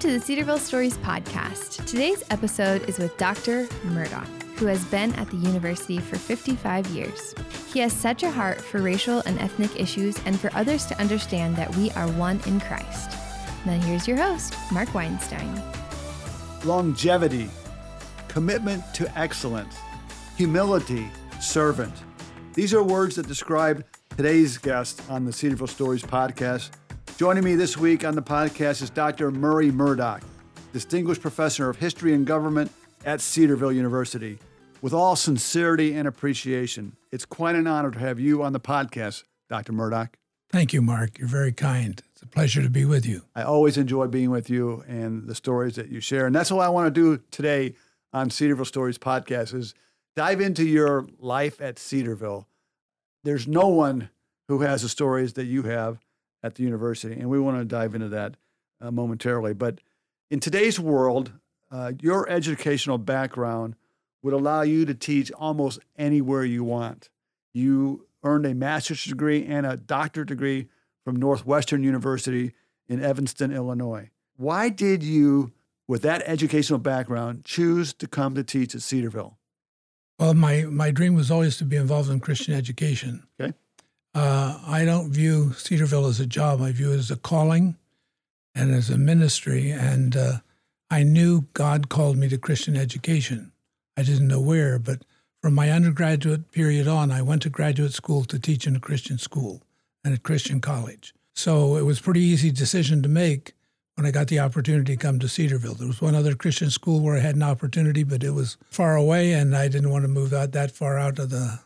to the Cedarville Stories podcast. Today's episode is with Dr. Murdoch, who has been at the university for 55 years. He has such a heart for racial and ethnic issues and for others to understand that we are one in Christ. Now, here's your host, Mark Weinstein. Longevity, commitment to excellence, humility, servant. These are words that describe today's guest on the Cedarville Stories podcast. Joining me this week on the podcast is Dr. Murray Murdoch, Distinguished Professor of History and Government at Cedarville University. With all sincerity and appreciation, it's quite an honor to have you on the podcast, Dr. Murdoch. Thank you, Mark. You're very kind. It's a pleasure to be with you. I always enjoy being with you and the stories that you share. And that's what I want to do today on Cedarville Stories podcast is dive into your life at Cedarville. There's no one who has the stories that you have at the university. And we want to dive into that uh, momentarily. But in today's world, uh, your educational background would allow you to teach almost anywhere you want. You earned a master's degree and a doctorate degree from Northwestern University in Evanston, Illinois. Why did you, with that educational background, choose to come to teach at Cedarville? Well, my, my dream was always to be involved in Christian education. Okay. Uh, I don't view Cedarville as a job. I view it as a calling and as a ministry. And uh, I knew God called me to Christian education. I didn't know where, but from my undergraduate period on, I went to graduate school to teach in a Christian school and a Christian college. So it was a pretty easy decision to make when I got the opportunity to come to Cedarville. There was one other Christian school where I had an opportunity, but it was far away, and I didn't want to move out that far out of the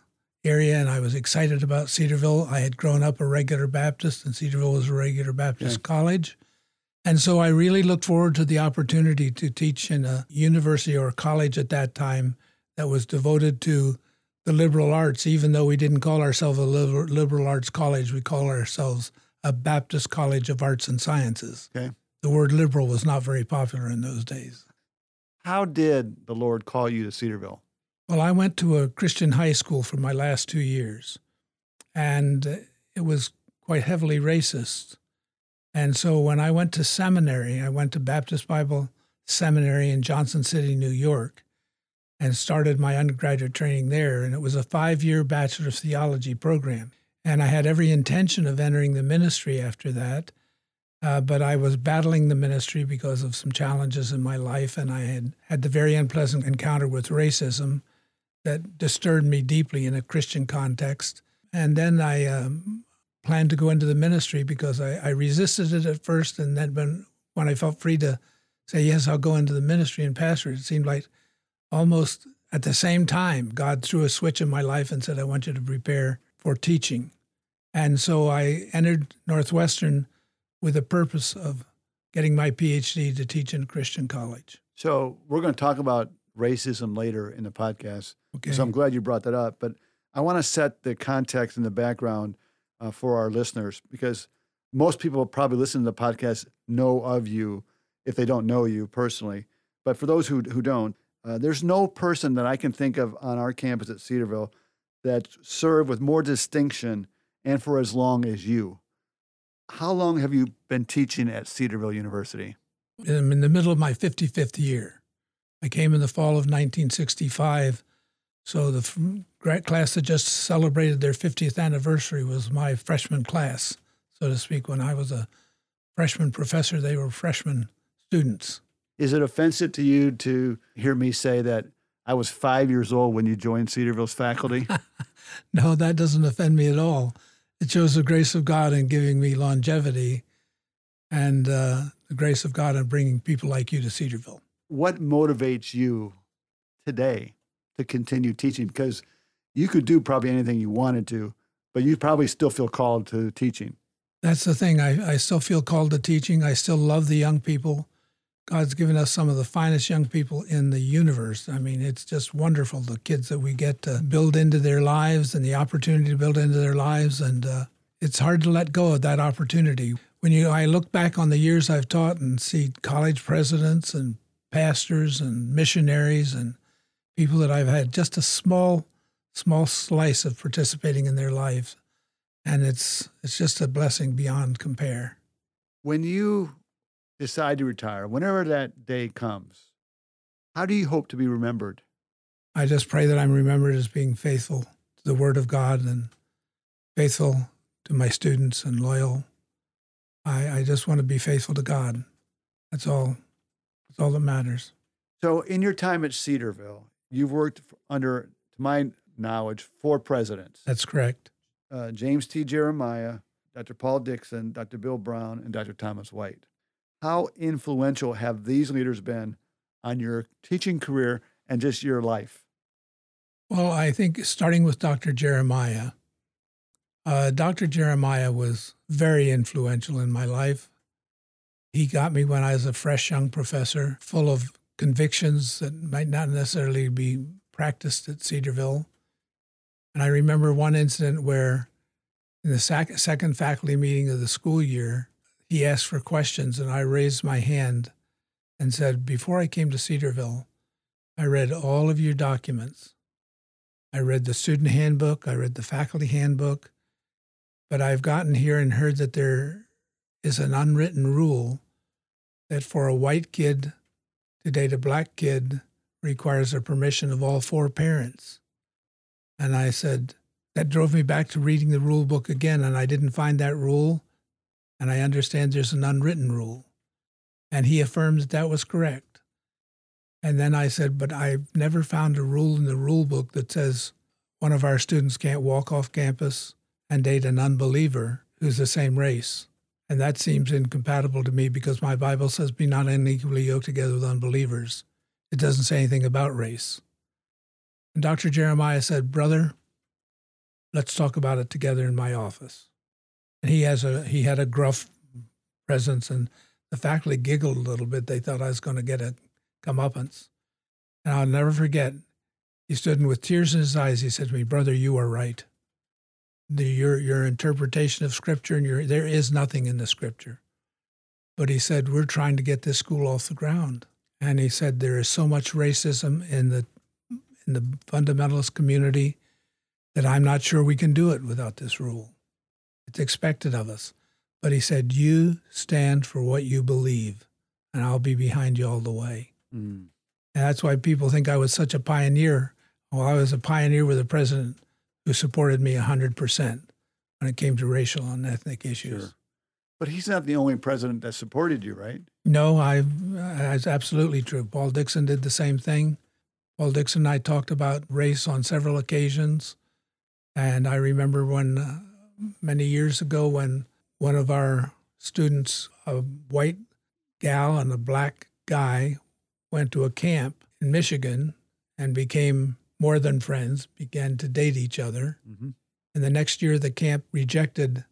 area. And I was excited about Cedarville. I had grown up a regular Baptist, and Cedarville was a regular Baptist yeah. college. And so I really looked forward to the opportunity to teach in a university or a college at that time that was devoted to the liberal arts, even though we didn't call ourselves a liberal arts college, we call ourselves a Baptist College of Arts and Sciences. Okay. The word liberal was not very popular in those days. How did the Lord call you to Cedarville? Well, I went to a Christian high school for my last two years, and it was quite heavily racist. And so when I went to seminary, I went to Baptist Bible Seminary in Johnson City, New York, and started my undergraduate training there. And it was a five year Bachelor of Theology program. And I had every intention of entering the ministry after that. Uh, but I was battling the ministry because of some challenges in my life, and I had had the very unpleasant encounter with racism that disturbed me deeply in a Christian context. And then I um, planned to go into the ministry because I, I, resisted it at first. And then when, when I felt free to say, yes, I'll go into the ministry and pastor, it seemed like almost at the same time, God threw a switch in my life and said, I want you to prepare for teaching. And so I entered Northwestern with the purpose of getting my PhD to teach in Christian college. So we're going to talk about racism later in the podcast. Okay. So I'm glad you brought that up. But I want to set the context and the background uh, for our listeners because most people probably listen to the podcast know of you if they don't know you personally. But for those who, who don't, uh, there's no person that I can think of on our campus at Cedarville that served with more distinction and for as long as you. How long have you been teaching at Cedarville University? I'm in the middle of my 55th year. I came in the fall of 1965. So the class that just celebrated their 50th anniversary was my freshman class, so to speak. When I was a freshman professor, they were freshman students. Is it offensive to you to hear me say that I was five years old when you joined Cedarville's faculty? no, that doesn't offend me at all. It shows the grace of God in giving me longevity and uh, the grace of God in bringing people like you to Cedarville what motivates you today to continue teaching? Because you could do probably anything you wanted to, but you probably still feel called to teaching. That's the thing. I, I still feel called to teaching. I still love the young people. God's given us some of the finest young people in the universe. I mean, it's just wonderful the kids that we get to build into their lives and the opportunity to build into their lives. And uh, it's hard to let go of that opportunity. When you, I look back on the years I've taught and see college presidents and pastors and missionaries and people that I've had just a small, small slice of participating in their lives. And it's it's just a blessing beyond compare. When you decide to retire, whenever that day comes, how do you hope to be remembered? I just pray that I'm remembered as being faithful to the Word of God and faithful to my students and loyal. I, I just want to be faithful to God. That's all. That's all that matters. So, in your time at Cedarville, you've worked under, to my knowledge, four presidents. That's correct. Uh, James T. Jeremiah, Dr. Paul Dixon, Dr. Bill Brown, and Dr. Thomas White. How influential have these leaders been on your teaching career and just your life? Well, I think starting with Dr. Jeremiah, uh, Dr. Jeremiah was very influential in my life. He got me when I was a fresh young professor, full of convictions that might not necessarily be practiced at Cedarville. And I remember one incident where, in the sec- second faculty meeting of the school year, he asked for questions, and I raised my hand and said, Before I came to Cedarville, I read all of your documents. I read the student handbook, I read the faculty handbook, but I've gotten here and heard that there is an unwritten rule that for a white kid to date a black kid requires the permission of all four parents. And I said, that drove me back to reading the rule book again, and I didn't find that rule. And I understand there's an unwritten rule. And he affirmed that that was correct. And then I said, but I've never found a rule in the rule book that says one of our students can't walk off campus and date an unbeliever who's the same race. And that seems incompatible to me because my Bible says, be not unequally yoked together with unbelievers. It doesn't say anything about race. And Dr. Jeremiah said, Brother, let's talk about it together in my office. And he has a he had a gruff presence and the faculty giggled a little bit. They thought I was going to get a comeuppance. And I'll never forget, he stood and with tears in his eyes, he said to me, Brother, you are right the, your your interpretation of scripture and your there is nothing in the scripture. But he said we're trying to get this school off the ground, and he said there is so much racism in the in the fundamentalist community that I'm not sure we can do it without this rule. It's expected of us. But he said, You stand for what you believe, and I'll be behind you all the way. Mm. And that's why people think I was such a pioneer. Well, I was a pioneer with the president who supported me 100% when it came to racial and ethnic issues. Sure. But he's not the only president that supported you, right? No, I, that's absolutely true. Paul Dixon did the same thing. Paul Dixon and I talked about race on several occasions. And I remember when, uh, many years ago, when one of our students, a white gal and a black guy, went to a camp in Michigan and became more than friends, began to date each other. Mm-hmm. And the next year, the camp rejected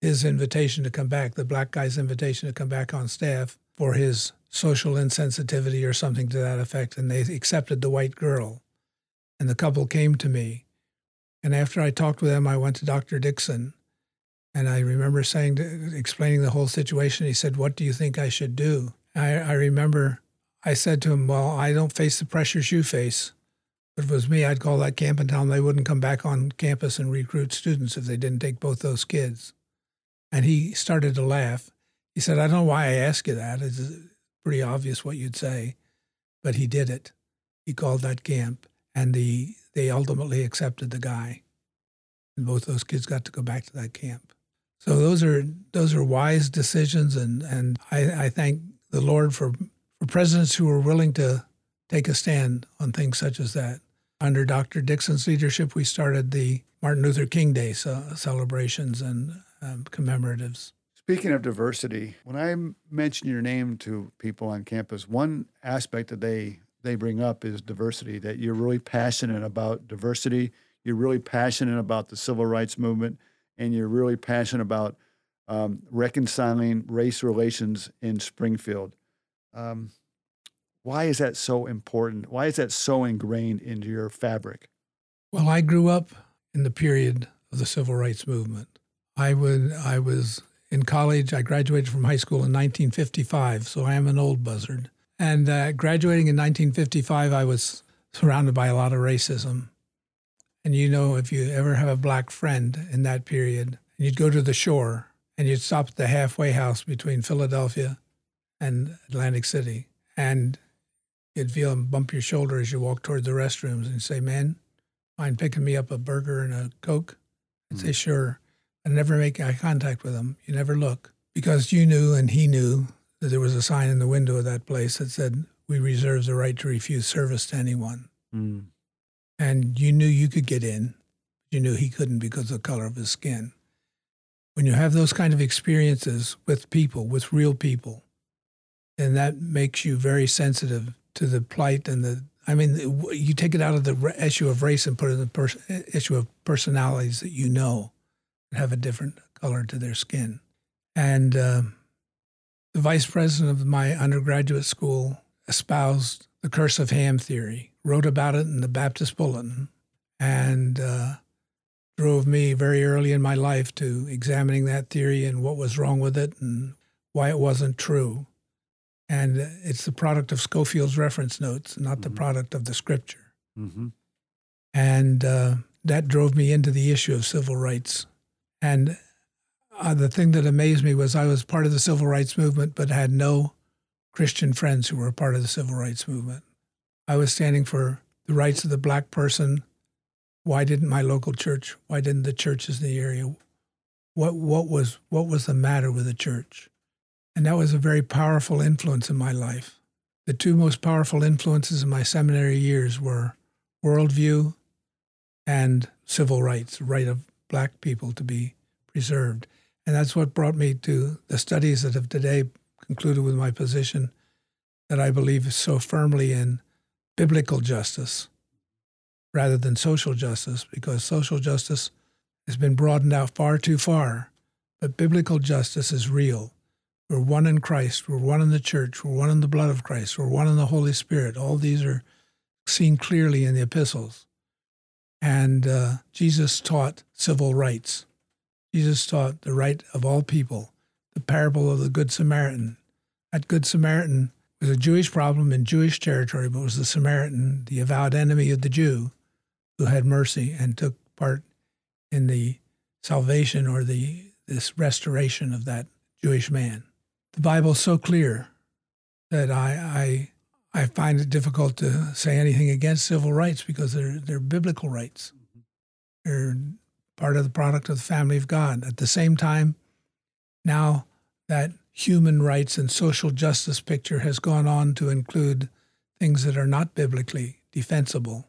his invitation to come back, the black guy's invitation to come back on staff for his social insensitivity or something to that effect. And they accepted the white girl. And the couple came to me. And after I talked with them, I went to Dr. Dixon. And I remember saying, to, explaining the whole situation. He said, What do you think I should do? I, I remember I said to him, Well, I don't face the pressures you face. If it was me, I'd call that camp and tell them they wouldn't come back on campus and recruit students if they didn't take both those kids. And he started to laugh. He said, I don't know why I ask you that. It's pretty obvious what you'd say. But he did it. He called that camp, and the, they ultimately accepted the guy. And both those kids got to go back to that camp. So those are those are wise decisions, and, and I, I thank the Lord for, for presidents who are willing to take a stand on things such as that. Under Dr. Dixon's leadership, we started the Martin Luther King Day celebrations and um, commemoratives. Speaking of diversity, when I mention your name to people on campus, one aspect that they they bring up is diversity. That you're really passionate about diversity. You're really passionate about the civil rights movement, and you're really passionate about um, reconciling race relations in Springfield. Um, why is that so important? Why is that so ingrained into your fabric? Well, I grew up in the period of the civil rights movement. I would I was in college. I graduated from high school in 1955, so I am an old buzzard. And uh, graduating in 1955, I was surrounded by a lot of racism. And you know, if you ever have a black friend in that period, and you'd go to the shore and you'd stop at the halfway house between Philadelphia and Atlantic City. And you'd feel him bump your shoulder as you walk toward the restrooms and say, Man, mind picking me up a burger and a Coke? I'd say, Sure. And never make eye contact with him. You never look because you knew and he knew that there was a sign in the window of that place that said, We reserve the right to refuse service to anyone. Mm. And you knew you could get in. You knew he couldn't because of the color of his skin. When you have those kind of experiences with people, with real people, then that makes you very sensitive to the plight and the. I mean, you take it out of the issue of race and put it in the pers- issue of personalities that you know have a different color to their skin. And uh, the vice president of my undergraduate school espoused the curse of Ham theory, wrote about it in the Baptist Bulletin, and uh, drove me very early in my life to examining that theory and what was wrong with it and why it wasn't true. And it's the product of Scofield's reference notes, not mm-hmm. the product of the scripture. Mm-hmm. And uh, that drove me into the issue of civil rights. And uh, the thing that amazed me was I was part of the civil rights movement, but had no Christian friends who were part of the civil rights movement. I was standing for the rights of the black person. Why didn't my local church? Why didn't the churches in the area? What what was what was the matter with the church? And that was a very powerful influence in my life. The two most powerful influences in my seminary years were worldview and civil rights, right of black people to be preserved. And that's what brought me to the studies that have today concluded with my position that I believe so firmly in biblical justice rather than social justice, because social justice has been broadened out far too far. But biblical justice is real. We're one in Christ. We're one in the church. We're one in the blood of Christ. We're one in the Holy Spirit. All these are seen clearly in the epistles. And uh, Jesus taught civil rights. Jesus taught the right of all people, the parable of the Good Samaritan. That Good Samaritan was a Jewish problem in Jewish territory, but was the Samaritan, the avowed enemy of the Jew, who had mercy and took part in the salvation or the this restoration of that Jewish man. The Bible is so clear that I, I I find it difficult to say anything against civil rights because they're they're biblical rights. Mm-hmm. They're part of the product of the family of God. At the same time, now that human rights and social justice picture has gone on to include things that are not biblically defensible.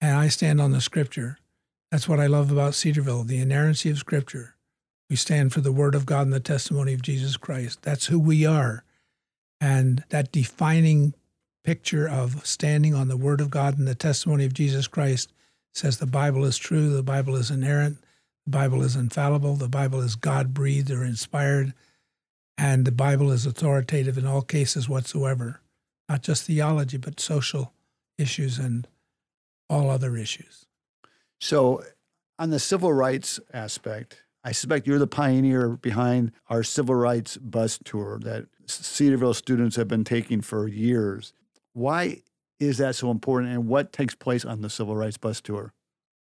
And I stand on the scripture. That's what I love about Cedarville, the inerrancy of scripture. We stand for the word of God and the testimony of Jesus Christ. That's who we are. And that defining picture of standing on the word of God and the testimony of Jesus Christ says the Bible is true, the Bible is inerrant, the Bible is infallible, the Bible is God breathed or inspired, and the Bible is authoritative in all cases whatsoever, not just theology, but social issues and all other issues. So, on the civil rights aspect, I suspect you're the pioneer behind our civil rights bus tour that Cedarville students have been taking for years. Why is that so important, and what takes place on the civil rights bus tour?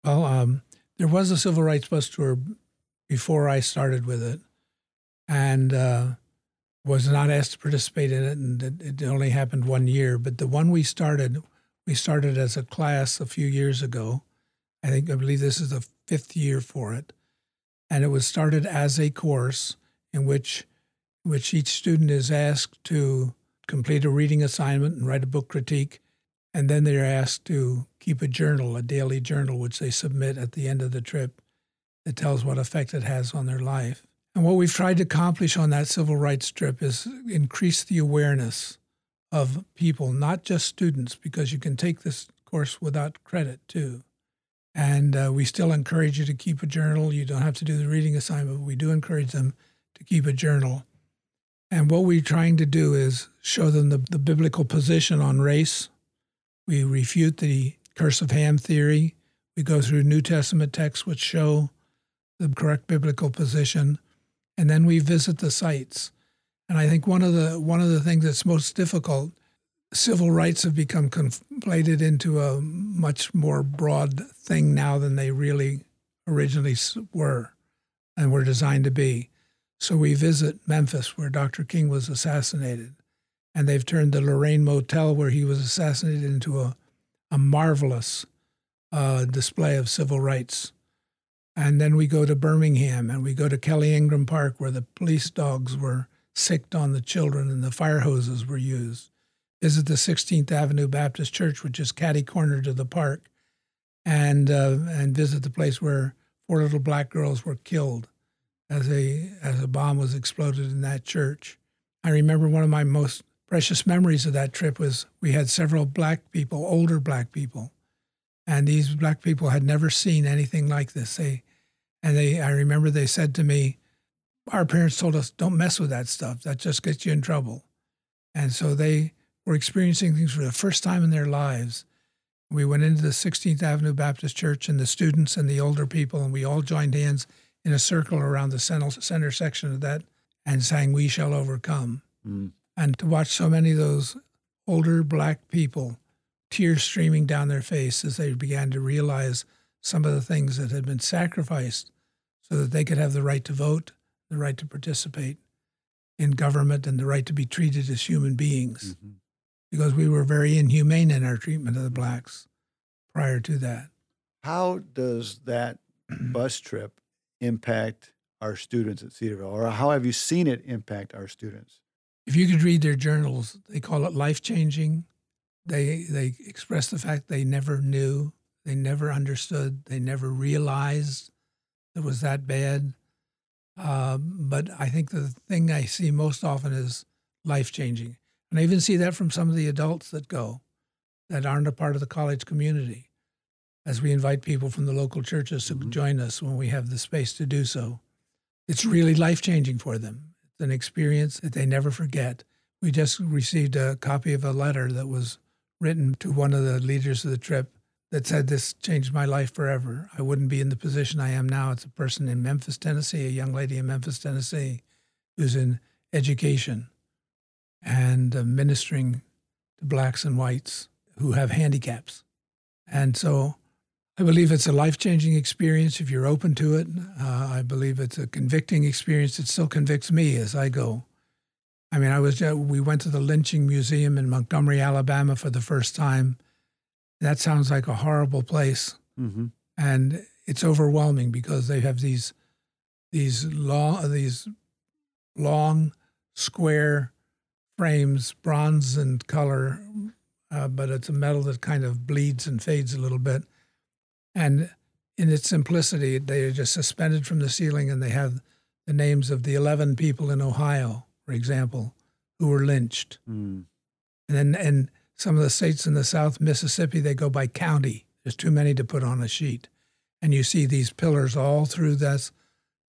Well, um, there was a civil rights bus tour before I started with it, and uh, was not asked to participate in it, and it, it only happened one year. But the one we started, we started as a class a few years ago. I think I believe this is the fifth year for it, and it was started as a course in which which each student is asked to complete a reading assignment and write a book critique and then they're asked to keep a journal, a daily journal, which they submit at the end of the trip that tells what effect it has on their life. And what we've tried to accomplish on that civil rights trip is increase the awareness of people, not just students, because you can take this course without credit too. And uh, we still encourage you to keep a journal. You don't have to do the reading assignment, but we do encourage them to keep a journal. And what we're trying to do is show them the, the biblical position on race, we refute the curse of Ham theory. We go through New Testament texts which show the correct biblical position, and then we visit the sites. And I think one of the one of the things that's most difficult, civil rights have become conflated into a much more broad thing now than they really originally were, and were designed to be. So we visit Memphis, where Dr. King was assassinated. And they've turned the Lorraine Motel, where he was assassinated, into a, a marvelous uh, display of civil rights. And then we go to Birmingham and we go to Kelly Ingram Park, where the police dogs were sicked on the children and the fire hoses were used. Visit the 16th Avenue Baptist Church, which is catty corner to the park, and uh, and visit the place where four little black girls were killed as a as a bomb was exploded in that church. I remember one of my most precious memories of that trip was we had several black people, older black people, and these black people had never seen anything like this. They and they I remember they said to me, our parents told us don't mess with that stuff. That just gets you in trouble. And so they were experiencing things for the first time in their lives. We went into the 16th Avenue Baptist Church and the students and the older people, and we all joined hands in a circle around the center, center section of that and sang We Shall Overcome. Mm. And to watch so many of those older black people, tears streaming down their face as they began to realize some of the things that had been sacrificed so that they could have the right to vote, the right to participate in government, and the right to be treated as human beings. Mm-hmm. Because we were very inhumane in our treatment of the blacks prior to that. How does that bus trip impact our students at Cedarville, or how have you seen it impact our students? If you could read their journals, they call it life changing. They they express the fact they never knew, they never understood, they never realized it was that bad. Uh, but I think the thing I see most often is life changing, and I even see that from some of the adults that go, that aren't a part of the college community as we invite people from the local churches to mm-hmm. join us when we have the space to do so. It's really life changing for them. It's an experience that they never forget. We just received a copy of a letter that was written to one of the leaders of the trip that said this changed my life forever. I wouldn't be in the position I am now. It's a person in Memphis, Tennessee, a young lady in Memphis, Tennessee, who's in education and uh, ministering to blacks and whites who have handicaps. And so I believe it's a life changing experience if you're open to it. Uh, I believe it's a convicting experience. It still convicts me as I go. I mean, I was we went to the lynching museum in Montgomery, Alabama, for the first time. That sounds like a horrible place, mm-hmm. and it's overwhelming because they have these these long these long square frames, bronze and color, uh, but it's a metal that kind of bleeds and fades a little bit and in its simplicity, they are just suspended from the ceiling and they have the names of the 11 people in Ohio, for example, who were lynched. Mm. And then in some of the states in the South, Mississippi, they go by county. There's too many to put on a sheet. And you see these pillars all through this,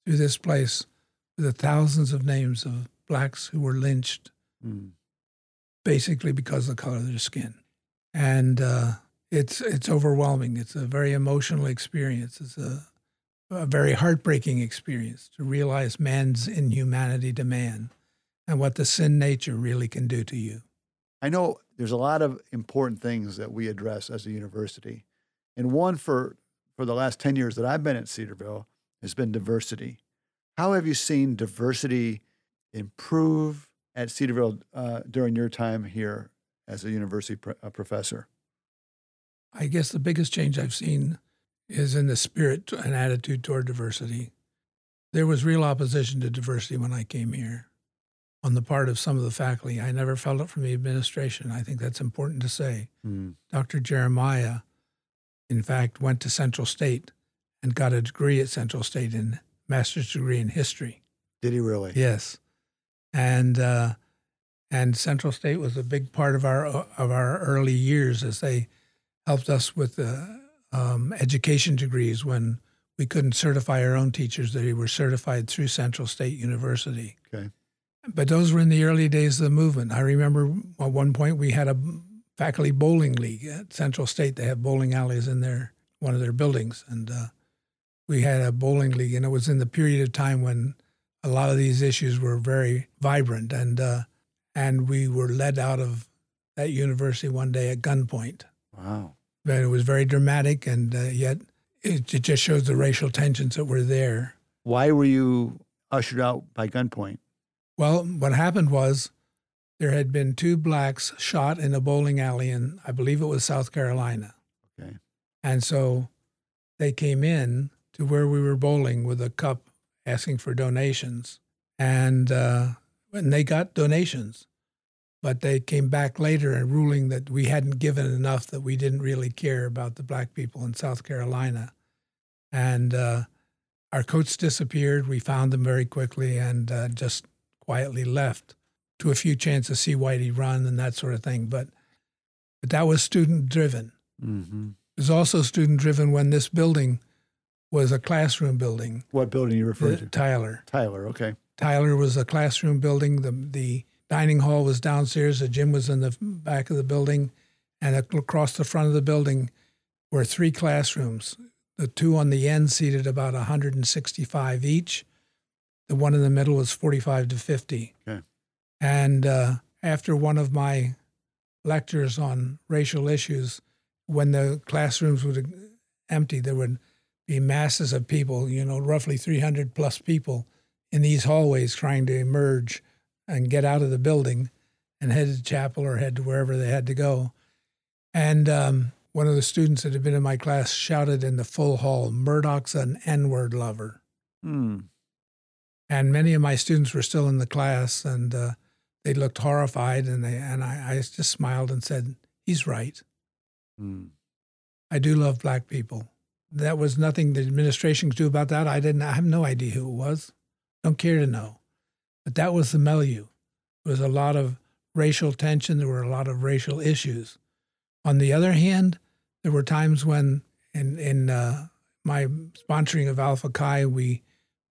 through this place the thousands of names of blacks who were lynched, mm. basically because of the color of their skin. And uh, it's it's overwhelming. It's a very emotional experience. It's a, a very heartbreaking experience to realize man's inhumanity to man and what the sin nature really can do to you. I know there's a lot of important things that we address as a university. And one for for the last 10 years that I've been at Cedarville has been diversity. How have you seen diversity improve at Cedarville uh, during your time here as a university professor? I guess the biggest change I've seen is in the spirit and attitude toward diversity. There was real opposition to diversity when I came here on the part of some of the faculty. I never felt it from the administration. I think that's important to say. Mm. Dr. Jeremiah, in fact, went to Central State and got a degree at Central State in master's degree in history. Did he really? Yes, and uh, and Central State was a big part of our of our early years as they helped us with the um, education degrees when we couldn't certify our own teachers they were certified through Central State University. Okay. But those were in the early days of the movement. I remember at one point we had a faculty bowling league at Central State. They have bowling alleys in their one of their buildings, and uh, we had a bowling league, and it was in the period of time when a lot of these issues were very vibrant, and uh, and we were led out of that university one day at gunpoint. Wow. But it was very dramatic, and uh, yet it, it just shows the racial tensions that were there. Why were you ushered out by gunpoint. Well, what happened was there had been two blacks shot in a bowling alley in, I believe it was South Carolina. Okay. And so they came in to where we were bowling with a cup asking for donations. And, uh, and they got donations, but they came back later and ruling that we hadn't given enough, that we didn't really care about the black people in South Carolina. And uh, our coats disappeared. We found them very quickly and uh, just quietly left to a few chances to see Whitey run and that sort of thing. But, but that was student driven. Mm-hmm. It was also student driven when this building was a classroom building. What building are you referring to? Tyler. Tyler. Okay. Tyler was a classroom building. The the dining hall was downstairs. The gym was in the back of the building, and across the front of the building were three classrooms. The two on the end seated about 165 each. The one in the middle was 45 to 50. Okay. And uh, after one of my lectures on racial issues, when the classrooms would empty, there would be masses of people, you know, roughly 300 plus people in these hallways trying to emerge and get out of the building and head to chapel or head to wherever they had to go. And um, one of the students that had been in my class shouted in the full hall, Murdoch's an N word lover. Hmm. And many of my students were still in the class and uh, they looked horrified. And, they, and I, I just smiled and said, He's right. Hmm. I do love black people. That was nothing the administration could do about that. I didn't. I have no idea who it was. Don't care to know. But that was the milieu. There was a lot of racial tension. There were a lot of racial issues. On the other hand, there were times when, in in uh, my sponsoring of Alpha Chi, we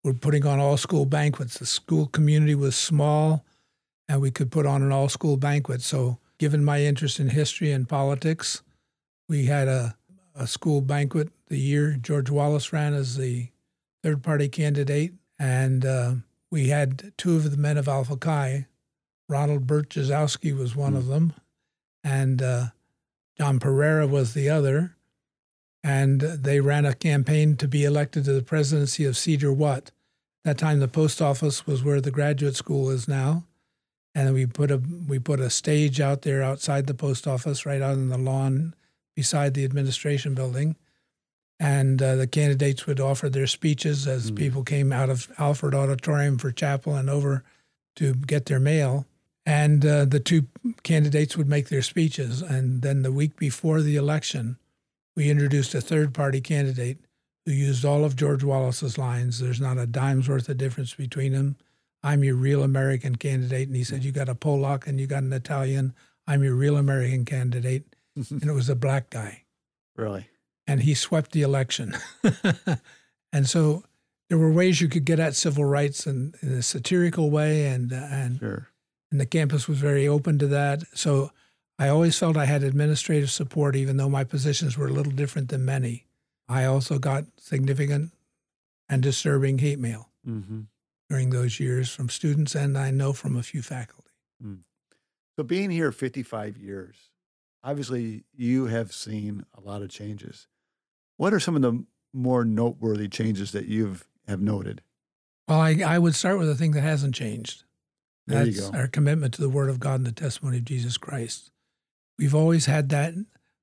were putting on all school banquets. The school community was small, and we could put on an all school banquet. So, given my interest in history and politics, we had a, a school banquet the year George Wallace ran as the third party candidate. And uh, we had two of the men of Alpha Chi. Ronald Berchazowski was one of them, and uh, John Pereira was the other. And they ran a campaign to be elected to the presidency of Cedar What. That time, the post office was where the graduate school is now and we put a we put a stage out there outside the post office, right out on the lawn beside the administration building, and uh, the candidates would offer their speeches as Mm. people came out of Alford Auditorium for chapel and over to get their mail, and uh, the two candidates would make their speeches, and then the week before the election, we introduced a third party candidate who used all of George Wallace's lines. There's not a dime's worth of difference between them. I'm your real American candidate. And he said, You got a Polak and you got an Italian. I'm your real American candidate. And it was a black guy. Really? And he swept the election. and so there were ways you could get at civil rights in, in a satirical way. And, uh, and, Sure. and the campus was very open to that. So I always felt I had administrative support, even though my positions were a little different than many. I also got significant and disturbing hate mail Mm-hmm. during those years from students and I know from a few faculty. So being here 55 years, obviously you have seen a lot of changes. What are some of the more noteworthy changes that you've have noted? Well, I, I would start with a thing that hasn't changed. There you That's go. our commitment to the Word of God and the testimony of Jesus Christ. We've always had that,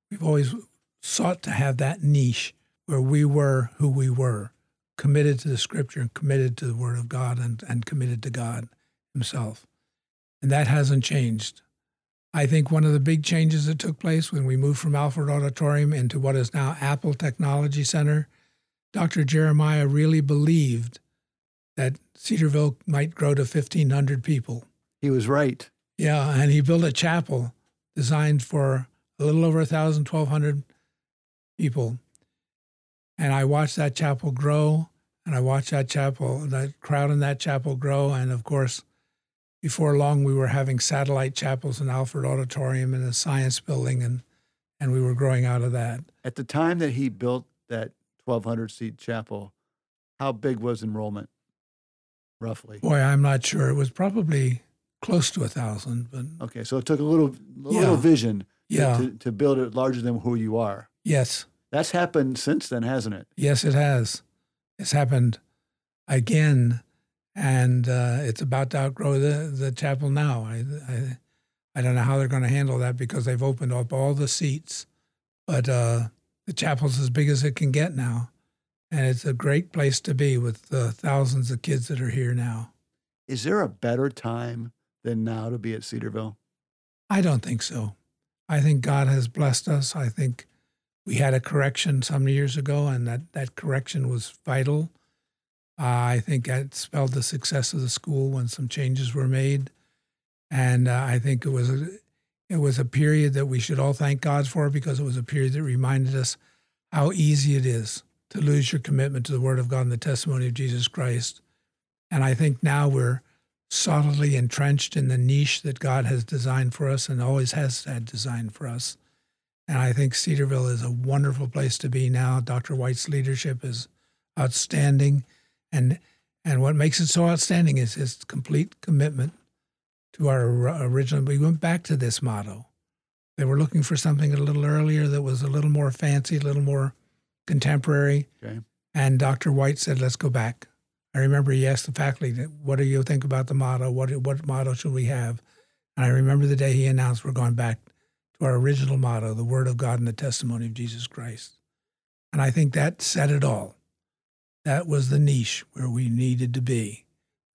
we've always sought to have that niche where we were who we were, committed to the Scripture and committed to the Word of God and, and committed to God Himself. And that hasn't changed. I think one of the big changes that took place when we moved from Alford Auditorium into what is now Apple Technology Center, Dr. Jeremiah really believed that Cedarville might grow to 1,500 people. He was right. Yeah, and he built a chapel designed for a little over 1,000, 1,200 people. And I watched that chapel grow, and I watched that chapel, that crowd in that chapel grow. And of course, before long, we were having satellite chapels in Alford Auditorium and a science building, and, and we were growing out of that. At the time that he built that 1,200 seat chapel, how big was enrollment, roughly? Boy, I'm not sure. It was probably close to a thousand, but Okay, so it took a little, a Yeah. little vision yeah, to, to build it larger than who you are. yes. That's happened since then, hasn't it? Yes, it has. It's happened again and uh, it's about to outgrow the, the chapel now. I, I, I don't know how they're going to handle that because they've opened up all the seats, but uh, the chapel's as big as it can get now. And it's a great place to be with the thousands of kids that are here now. Is there a better time than now to be at Cedarville? I don't think so. I think God has blessed us. I think we had a correction some years ago, and that, that correction was vital. Uh, I think that spelled the success of the school when some changes were made. And uh, I think it was a, it was a period that we should all thank God for because it was a period that reminded us how easy it is to lose your commitment to the Word of God and the testimony of Jesus Christ. And I think now we're solidly entrenched in the niche that God has designed for us and always has had designed for us. And I think Cedarville is a wonderful place to be now. Dr. White's leadership is outstanding. And and what makes it so outstanding is his complete commitment to our original. We went back to this motto. They were looking for something a little earlier that was a little more fancy, a little more contemporary. Okay. And Dr. White said, let's go back. I remember he asked the faculty, what do you think about the motto? What, what motto should we have? And I remember the day he announced we're going back to our original motto, the Word of God and the testimony of Jesus Christ. And I think that said it all. That was the niche where we needed to be.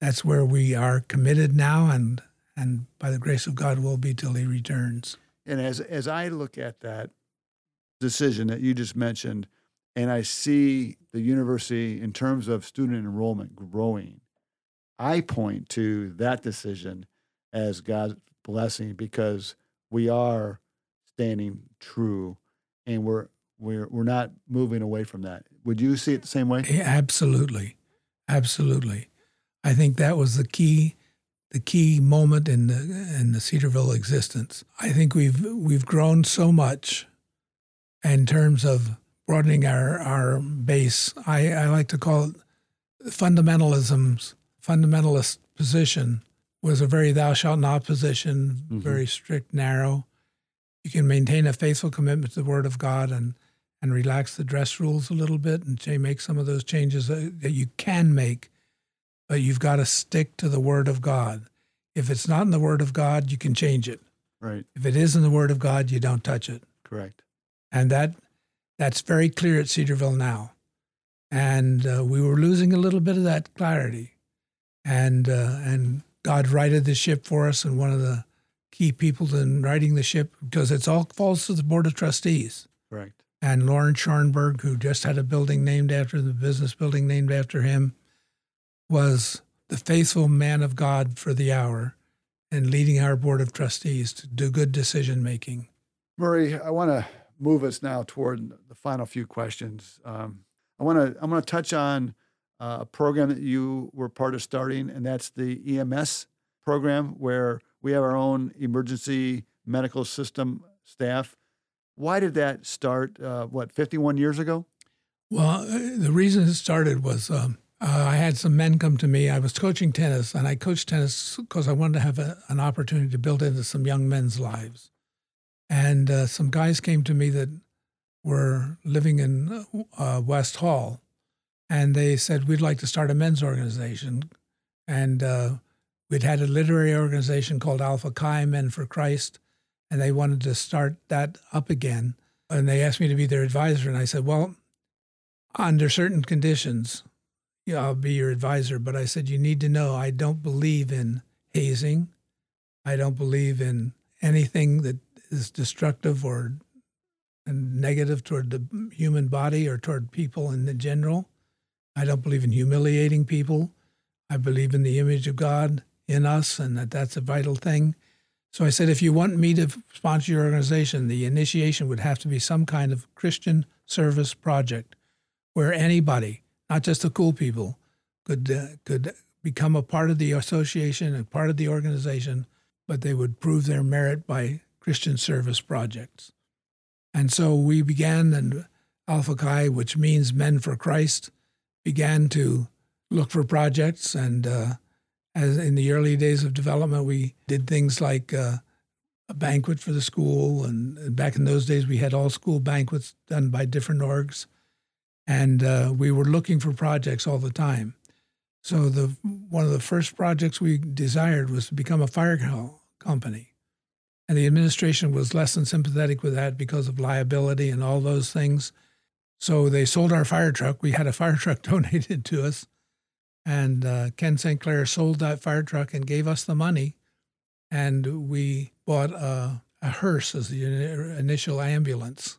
That's where we are committed now, and and by the grace of God, will be till He returns. And as as I look at that decision that you just mentioned, and I see the university in terms of student enrollment growing, I point to that decision as God's blessing because we are standing true and we're we're we're not moving away from that. Would you see it the same way? Yeah, absolutely. Absolutely. I think that was the key the key moment in the in the Cedarville existence. I think we've we've grown so much in terms of broadening our, our base. I, I like to call it fundamentalism's fundamentalist position was a very thou shalt not position, mm-hmm. very strict, narrow. You can maintain a faithful commitment to the Word of God and and relax the dress rules a little bit and make some of those changes that you can make, but you've got to stick to the Word of God. If it's not in the Word of God, you can change it. Right. If it is in the Word of God, you don't touch it. Correct. And that that's very clear at Cedarville now. And uh, we were losing a little bit of that clarity. And, uh, and God righted the ship for us. And one of the key people in writing the ship, because it's all falls to the Board of Trustees. Right. And Lauren Scharnberg, who just had a building named after the business building named after him, was the faithful man of God for the hour and leading our Board of Trustees to do good decision making. Murray, I want to move us now toward the final few questions. Um, I want to I'm going to touch on uh, a program that you were part of starting, and that's the EMS program, where we have our own emergency medical system staff. Why did that start? Uh, what 51 years ago? Well, uh, the reason it started was um, uh, I had some men come to me. I was coaching tennis, and I coached tennis because I wanted to have a, an opportunity to build into some young men's lives. And uh, some guys came to me that were living in uh, West Hall, and they said, We'd like to start a men's organization. And uh, we'd had a literary organization called Alpha Chi Men for Christ, and they wanted to start that up again. And they asked me to be their advisor. And I said, Well, under certain conditions, I'll be your advisor. But I said, You need to know I don't believe in hazing. I don't believe in anything that is destructive or negative toward the human body or toward people in the general. I don't believe in humiliating people. I believe in the image of God in us and that that's a vital thing. So I said, if you want me to sponsor your organization, the initiation would have to be some kind of Christian service project where anybody, not just the cool people, could uh, could become a part of the association and part of the organization, but they would prove their merit by Christian service projects. And so we began, and Alpha Chi, which means Men for Christ, began to look for projects. And uh, as in the early days of development, we did things like uh, a banquet for the school. And back in those days, we had all school banquets done by different orgs. And uh, we were looking for projects all the time. So the one of the first projects we desired was to become a fire company. And the administration was less than sympathetic with that because of liability and all those things. So they sold our fire truck. We had a fire truck donated to us. And uh, Ken St. Clair sold that fire truck and gave us the money. And we bought a, a hearse as the initial ambulance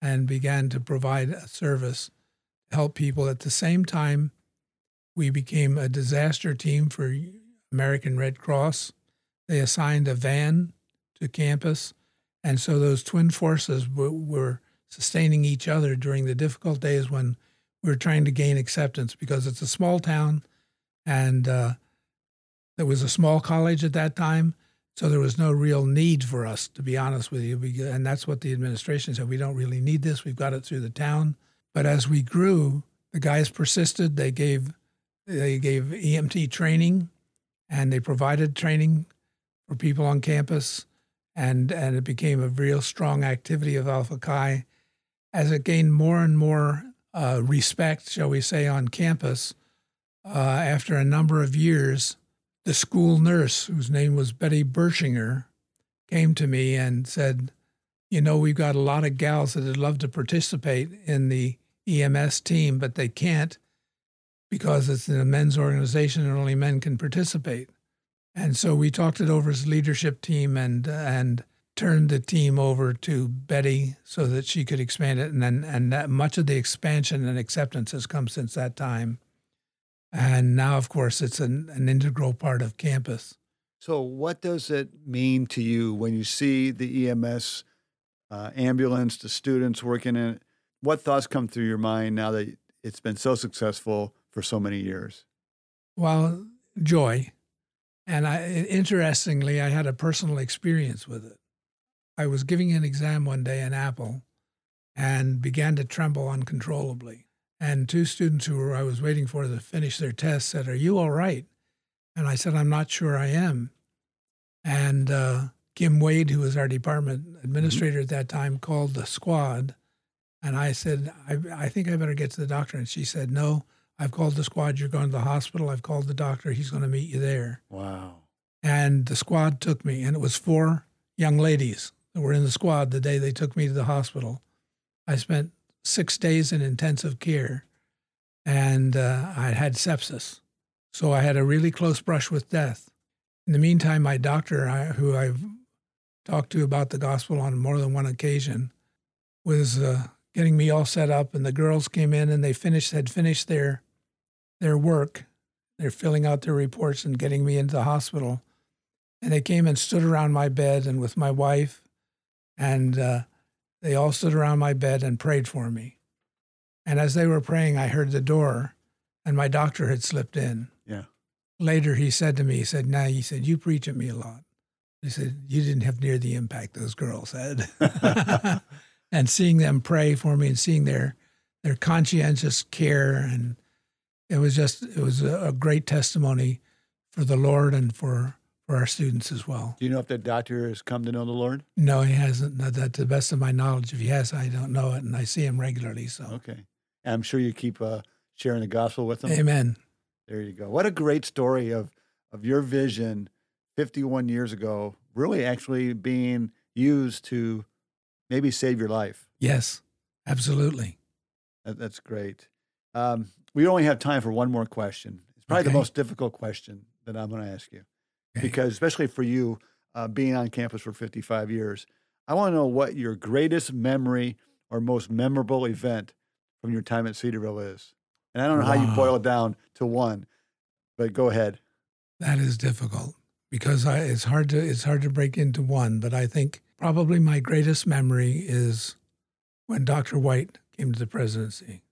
and began to provide a service to help people. At the same time, we became a disaster team for American Red Cross. They assigned a van to campus. And so those twin forces w- were sustaining each other during the difficult days when were trying to gain acceptance because it's a small town and uh, there was a small college at that time. So there was no real need for us, to be honest with you. And that's what the administration said. We don't really need this. We've got it through the town. But as we grew, the guys persisted. They gave they gave EMT training, and they provided training for people on campus, and and it became a real strong activity of Alpha Chi. As it gained more and more uh, respect, shall we say, on campus, uh, after a number of years, the school nurse, whose name was Betty Bershinger, came to me and said, You know, we've got a lot of gals that would love to participate in the EMS team, but they can't because it's a men's organization and only men can participate. And so we talked it over as a leadership team and and turned the team over to Betty so that she could expand it. And then and that much of the expansion and acceptance has come since that time. And now, of course, it's an, an integral part of campus. So, what does it mean to you when you see the EMS uh, ambulance, the students working in it? What thoughts come through your mind now that it's been so successful for so many years? Well, joy. And I, interestingly, I had a personal experience with it. I was giving an exam one day in Apple and began to tremble uncontrollably. And two students who were, I was waiting for to finish their test said, Are you all right? And I said, I'm not sure I am. And uh, Kim Wade, who was our department mm-hmm. administrator at that time, called the squad. And I said, I, I think I better get to the doctor. And she said, No, I've called the squad. You're going to the hospital. I've called the doctor. He's going to meet you there. Wow. And the squad took me, and it was four young ladies were in the squad the day they took me to the hospital. I spent six days in intensive care, and uh, I had sepsis. So I had a really close brush with death. In the meantime, my doctor, I, who I've talked to about the gospel on more than one occasion, was uh, getting me all set up. And the girls came in and they finished had finished their their work. They're filling out their reports and getting me into the hospital. And they came and stood around my bed and with my wife, and uh, they all stood around my bed and prayed for me. And as they were praying, I heard the door, and my doctor had slipped in. Yeah. Later, he said to me, he said, "Now, he said, you preach at me a lot." He said, "You didn't have near the impact those girls had." and seeing them pray for me and seeing their their conscientious care and it was just it was a, a great testimony for the Lord and for for our students as well. Do you know if that doctor has come to know the Lord? No, he hasn't. Not that to the best of my knowledge. If he has, I don't know it, and I see him regularly. So okay, and I'm sure you keep uh, sharing the gospel with them. Amen. There you go. What a great story of of your vision, 51 years ago, really actually being used to maybe save your life. Yes, absolutely. That, that's great. Um, we only have time for one more question. It's probably okay. the most difficult question that I'm going to ask you okay. because, especially for you, uh, being on campus for 55 years, I want to know what your greatest memory or most memorable event from your time at Cedarville is. And I don't know wow. how you boil it down to one, but go ahead. That is difficult because I, it's hard to it's hard to break into one. But I think probably my greatest memory is when Dr. White came to the presidency.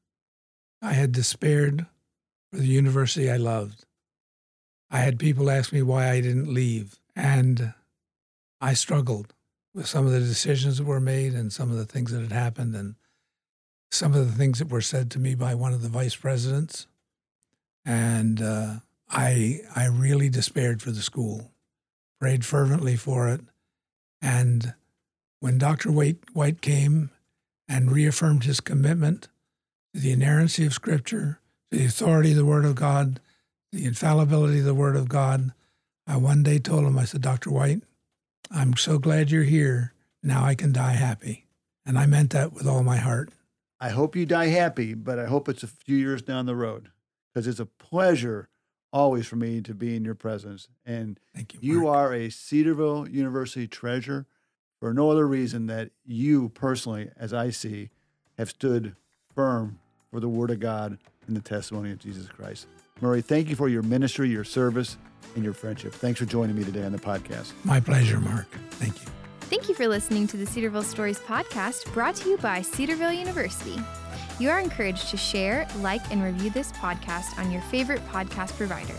I had despaired for the university I loved. I had people ask me why I didn't leave, and I struggled with some of the decisions that were made and some of the things that had happened and some of the things that were said to me by one of the vice presidents. And uh, I, I really despaired for the school, prayed fervently for it. And when Dr. White, White came and reaffirmed his commitment to the inerrancy of Scripture, to the authority of the Word of God, the infallibility of the Word of God. I one day told him, I said, Dr. White, I'm so glad you're here. Now I can die happy. And I meant that with all my heart. I hope you die happy, but I hope it's a few years down the road because it's a pleasure always for me to be in your presence. And Thank you. you Mark. are a Cedarville University treasure for no other reason that you personally, as I see, have stood firm for the Word of God and the testimony of Jesus Christ. Murray, thank you for your ministry, your service, and your friendship. Thanks for joining me today on the podcast. My pleasure, Mark. Thank you. Thank you for listening to the Cedarville Stories podcast brought to you by Cedarville University. You are encouraged to share, like, and review this podcast on your favorite podcast provider.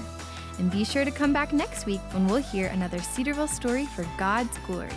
And be sure to come back next week when we'll hear another Cedarville story for God's glory.